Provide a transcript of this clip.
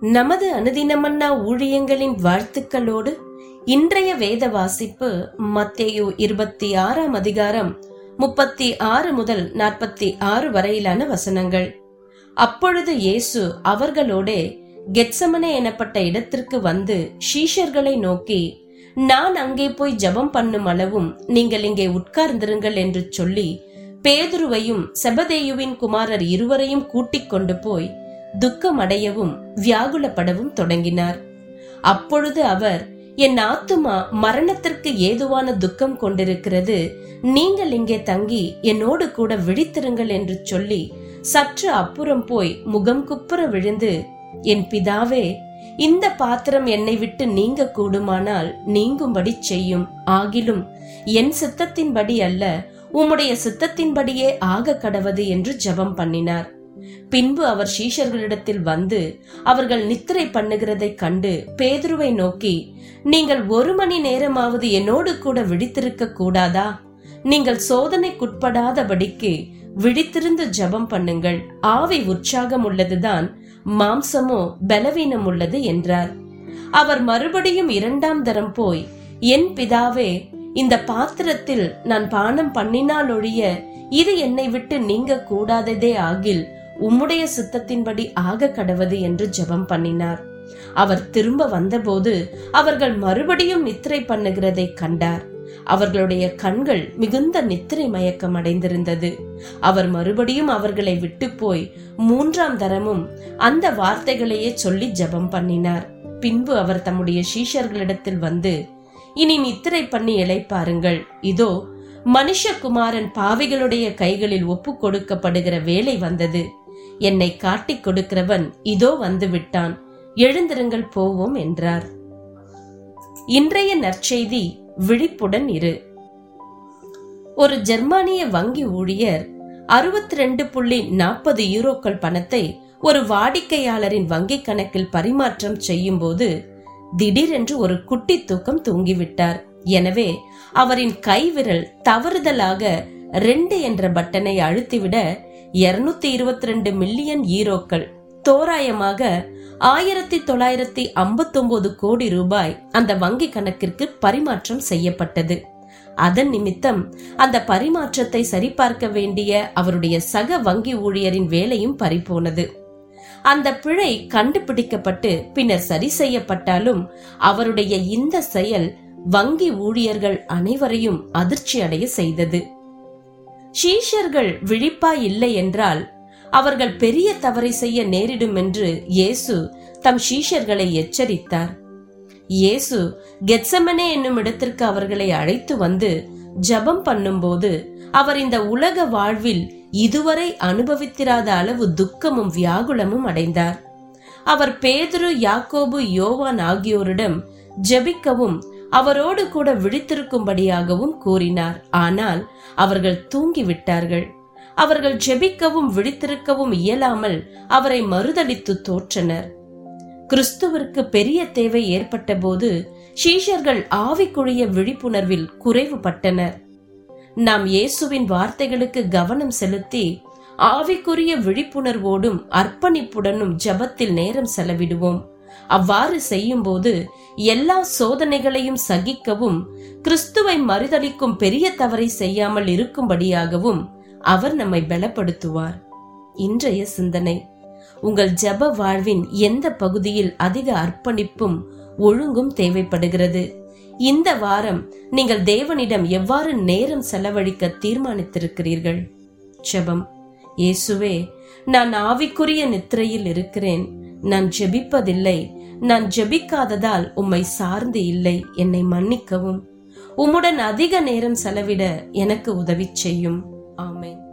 நமது அனுதினமன்னா ஊழியங்களின் வாழ்த்துக்களோடு இன்றைய வேத வாசிப்பு மத்தேயு இருபத்தி ஆறாம் அதிகாரம் முப்பத்தி ஆறு முதல் நாற்பத்தி ஆறு வரையிலான வசனங்கள். அப்பொழுது இயேசு அவர்களோடே கெட்சமனே எனப்பட்ட இடத்திற்கு வந்து ஷீஷர்களை நோக்கி நான் அங்கே போய் ஜபம் பண்ணும் அளவும் நீங்கள் இங்கே உட்கார்ந்திருங்கள் என்று சொல்லி பேதுருவையும் செபதேயுவின் குமாரர் இருவரையும் கூட்டிக் கொண்டு போய் துக்கமடையவும் வியாகுலப்படவும் தொடங்கினார். அப்பொழுது அவர் என் ஆத்துமா மரணத்திற்கு ஏதுவான துக்கம் கொண்டிருக்கிறது. நீங்கள் இங்கே தங்கி என்னோடு கூட விழித்திருங்கள் என்று சொல்லி சற்று அப்புறம் போய் முகம் குப்புற விழுந்து என் பிதாவே இந்த பாத்திரம் என்னை விட்டு நீங்க கூடுமானால் நீங்கும்படி செய்யும். ஆகிலும் என் சித்தத்தின்படி அல்ல உம்முடைய சித்தத்தின்படியே ஆக கடவது என்று ஜெபம் பண்ணினார். பின்பு அவர் சீஷர்களிடத்தில் வந்து அவர்கள் நித்திரை பண்ணுகிறதை கண்டு பேதுருவை நோக்கி நீங்கள் ஒரு மணி நேரமாவது என்னோடு கூட விழித்திருக்க கூடாதா? நீங்கள் சோதனைக்குட்படாதபடிக்கு விழித்திருந்து ஜெபம் பண்ணுங்கள். ஆவி உற்சாகம் உள்ளதுதான் மாம்சமோ பலவீனம் உள்ளது என்றார். அவர் மறுபடியும் இரண்டாம் தரம் போய் என் பிதாவே இந்த பாத்திரத்தில் நான் பானம் பண்ணினால் ஒழிய இது என்னை விட்டு நீங்க கூடாததே ஆகில் உம்முடைய சித்தத்தின்படி ஆக கடவது என்று ஜெபம் பண்ணினார். அவர் திரும்ப வந்தபோது அவர்கள் மறுபடியும் நித்திரை பண்ணுகிறதை கண்டார். அவர்களுடைய கண்கள் மிகுந்த நித்திரை மயக்கம் அடைந்திருந்தது. அவர் மறுபடியும் அவர்களை விட்டு போய் மூன்றாம் தரமும் அந்த வார்த்தைகளையே சொல்லி ஜெபம் பண்ணினார். பின்பு அவர் தம்முடைய சீஷர்களிடத்தில் வந்து இனி நித்திரை பண்ணி இழைப்பாருங்கள் இதோ மனுஷகுமாரன் பாவிகளுடைய கைகளில் ஒப்பு கொடுக்கப்படுகிற வேலை வந்தது. என்னை காட்டிக் கொடுக்கிறவன் இதோ வந்து விட்டான் எழுந்திருங்கள் போவோம் என்றார். இன்றைய நற்செய்தி விழிப்புடன் இரு. ஒரு ஜெர்மானிய வங்கி ஊழியர் அறுபத்தி ரெண்டு புள்ளி நாற்பது யூரோக்கள் பணத்தை ஒரு வாடிக்கையாளரின் வங்கி கணக்கில் பரிமாற்றம் செய்யும் போது திடீரென்று ஒரு குட்டி தூக்கம் தூங்கிவிட்டார். எனவே அவரின் கைவிரல் தவறுதலாக ரெண்டு என்ற பட்டனை அழுத்திவிட இருநூத்தி இருபத்தி ரெண்டு மில்லியன் ஈரோக்கள். தோராயமாக ஆயிரத்தி தொள்ளாயிரத்தி ஐம்பத்தொன்பது கோடி ரூபாய் அந்த வங்கி கணக்கிற்கு பரிமாற்றம் செய்யப்பட்டது. அதன் நிமித்தம் அந்த பரிமாற்றத்தை சரிபார்க்க வேண்டிய அவருடைய சக வங்கி ஊழியரின் வேலையும் பறிபோனது. அந்த பிழை கண்டுபிடிக்கப்பட்டு பின்னர் சரி செய்யப்பட்டாலும் அவருடைய இந்த செயல் வங்கி ஊழியர்கள் அனைவரையும் அதிர்ச்சி அடைய செய்தது. ஷீஷர்கள் விழிப்பா இல்லை என்றால் அவர்கள் பெரிய தவறை செய்ய நேரிடும் என்று இயேசு தம் ஷீஷர்களை எச்சரித்தார். இயேசு கெட்சமனே என்னும் இடத்திற்கு அவர்களை அழைத்து வந்து ஜபம் பண்ணும்போது அவர் இந்த உலக வாழ்வில் இதுவரை அனுபவித்திராத அளவு துக்கமும் வியாகுலமும் அடைந்தார். அவர் பேதுரு யாக்கோபு யோவான் ஆகியோரிடம் ஜெபிக்கவும் அவரோடு கூட விழித்திருக்கும்படியாகவும் கூறினார். ஆனால் அவர்கள் தூங்கிவிட்டார்கள். அவர்கள் ஜெபிக்கவும் விழித்திருக்கவும் இயலாமல் அவரை மறுதளித்து தோற்றனர். கிறிஸ்துவிற்கு பெரிய தேவை ஏற்பட்டபோது சீஷர்கள் ஆவிக்குரிய விழிப்புணர்வில் குறைவுபட்டனர். நாம் இயேசுவின் வார்த்தைகளுக்கு கவனம் செலுத்தி ஆவிக்குரிய விழிப்புணர்வோடும் அர்ப்பணிப்புடனும் ஜபத்தில் நேரம் செலவிடுவோம். அவ்வாறு செய்யும்போது எல்லா சோதனைகளையும் சகிக்கவும் கிறிஸ்துவை மறுதளிக்கும் பெரிய தவறை செய்யாமல் இருக்கும்படியாகவும் அவர் நம்மை பலப்படுத்துவார். இன்றைய சிந்தனை. உங்கள் ஜப வாழ்வின் எந்த பகுதியில் அதிக அர்ப்பணிப்பும் ஒழுங்கும் தேவைப்படுகிறது? இந்த வாரம் நீங்கள் தேவனிடம் எவ்வாறு நேரம் செலவழிக்க தீர்மானித்திருக்கிறீர்கள்? ஜபம். இயேசுவே நான் ஆவிக்குரிய நித்திரையில் இருக்கிறேன். நான் ஜெபிப்பதில்லை. நான் ஜெபிக்காததால் உம்மை சார்ந்து இல்லை. என்னை மன்னிக்கவும். உம்முடன் அதிக நேரம் செலவிட எனக்கு உதவி செய்யும். ஆமேன்.